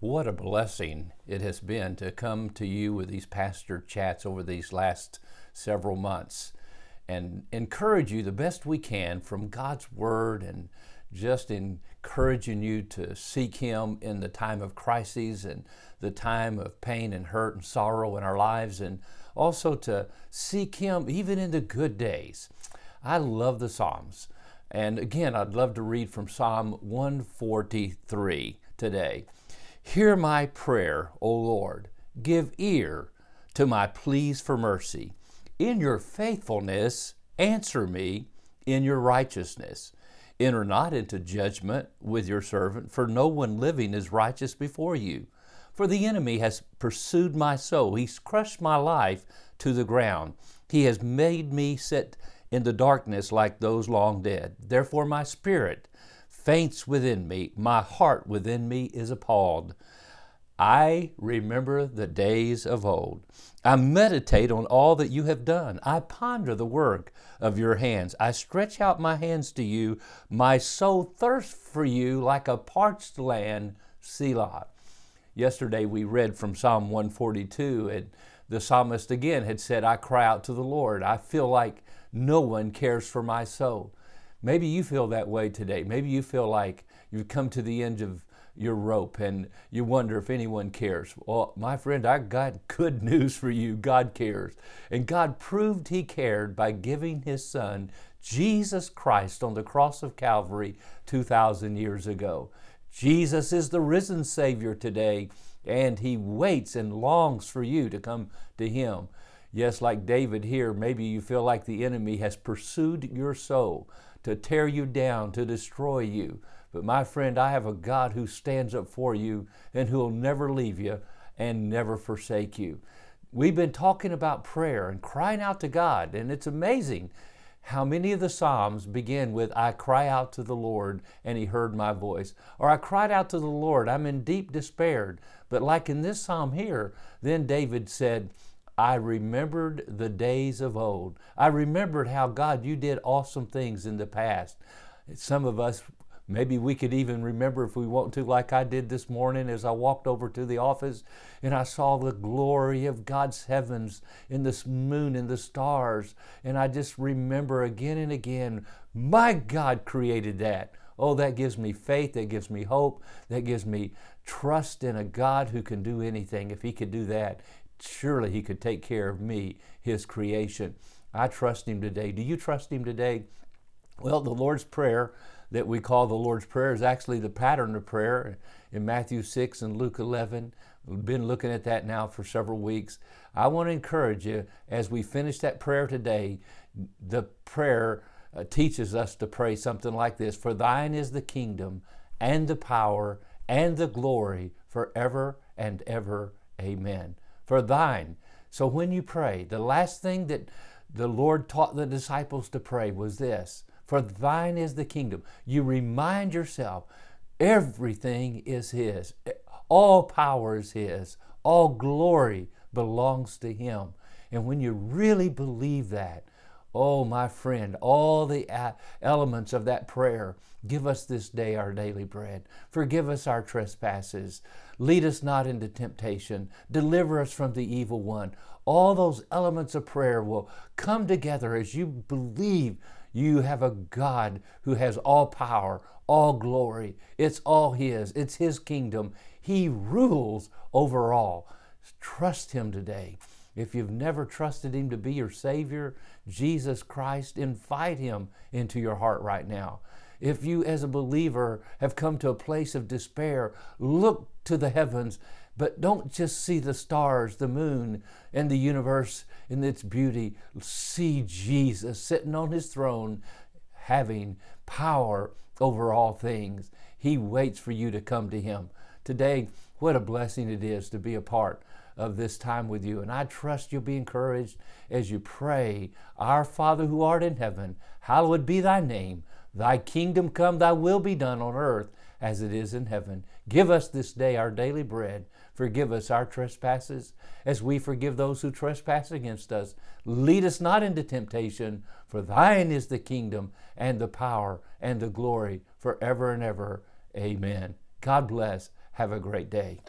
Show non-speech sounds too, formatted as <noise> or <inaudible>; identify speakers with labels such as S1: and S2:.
S1: What a blessing it has been to come to you with these pastor chats over these last several months and encourage you the best we can from God's Word and just encouraging you to seek Him in the time of crises and the time of pain and hurt and sorrow in our lives, and also to seek Him even in the good days. I love the Psalms. And again, I'd love to read from Psalm 143 today. Hear my prayer, O Lord. Give ear to my pleas for mercy. In your faithfulness, answer me in your righteousness. Enter not into judgment with your servant, for no one living is righteous before you. For the enemy has pursued my soul, he's crushed my life to the ground. He has made me sit in the darkness like those long dead. Therefore, my spirit faints within me, my heart within me is appalled. I remember the days of old. I meditate on all that you have done. I ponder the work of your hands. I stretch out my hands to you. My soul thirsts for you like a parched land, Selah. Yesterday we read from Psalm 142, and the psalmist again had said, I cry out to the Lord. I feel like no one cares for my soul. Maybe you feel that way today. Maybe you feel like you've come to the end of your rope and you wonder if anyone cares. Well, my friend, I got good <laughs> news for you. God cares. And God proved He cared by giving His Son, Jesus Christ, on the cross of Calvary 2,000 years ago. Jesus is the risen Savior today, and He waits and longs for you to come to Him. Yes, like David here, maybe you feel like the enemy has pursued your soul to tear you down, to destroy you. But my friend, I have a God who stands up for you and who will never leave you and never forsake you. We've been talking about prayer and crying out to God, and it's amazing how many of the Psalms begin with, I cry out to the Lord and he heard my voice. Or I cried out to the Lord, I'm in deep despair. But like in this Psalm here, then David said, I remembered the days of old. I remembered how, God, you did awesome things in the past. Some of us, maybe we could even remember if we want to, like I did this morning as I walked over to the office and I saw the glory of God's heavens in this moon and the stars. And I just remember again and again, my God created that. Oh, that gives me faith, that gives me hope, that gives me trust in a God who can do anything. If He could do that, surely He could take care of me, His creation. I trust Him today. Do you trust Him today? Well, the Lord's Prayer that we call the Lord's Prayer is actually the pattern of prayer in Matthew 6 and Luke 11. We've been looking at that now for several weeks. I want to encourage you as we finish that prayer today, the prayer uh, teaches us to pray something like this For thine is the kingdom and the power and the glory forever and ever. Amen for thine. So when you pray, the last thing that the Lord taught the disciples to pray was this For thine is the kingdom. You remind yourself everything is His, all power is His, all glory belongs to Him. And when you really believe that, oh, my friend, all the elements of that prayer give us this day our daily bread. Forgive us our trespasses. Lead us not into temptation. Deliver us from the evil one. All those elements of prayer will come together as you believe you have a God who has all power, all glory. It's all His, it's His kingdom. He rules over all. Trust Him today. If you've never trusted Him to be your Savior, Jesus Christ, invite Him into your heart right now. If you, as a believer, have come to a place of despair, look to the heavens, but don't just see the stars, the moon, and the universe in its beauty. See Jesus sitting on his throne, having power over all things. He waits for you to come to him. Today, what a blessing it is to be a part of this time with you. And I trust you'll be encouraged as you pray, Our Father who art in heaven, hallowed be thy name. Thy kingdom come, thy will be done on earth as it is in heaven. Give us this day our daily bread. Forgive us our trespasses as we forgive those who trespass against us. Lead us not into temptation, for thine is the kingdom and the power and the glory forever and ever. Amen. God bless. Have a great day.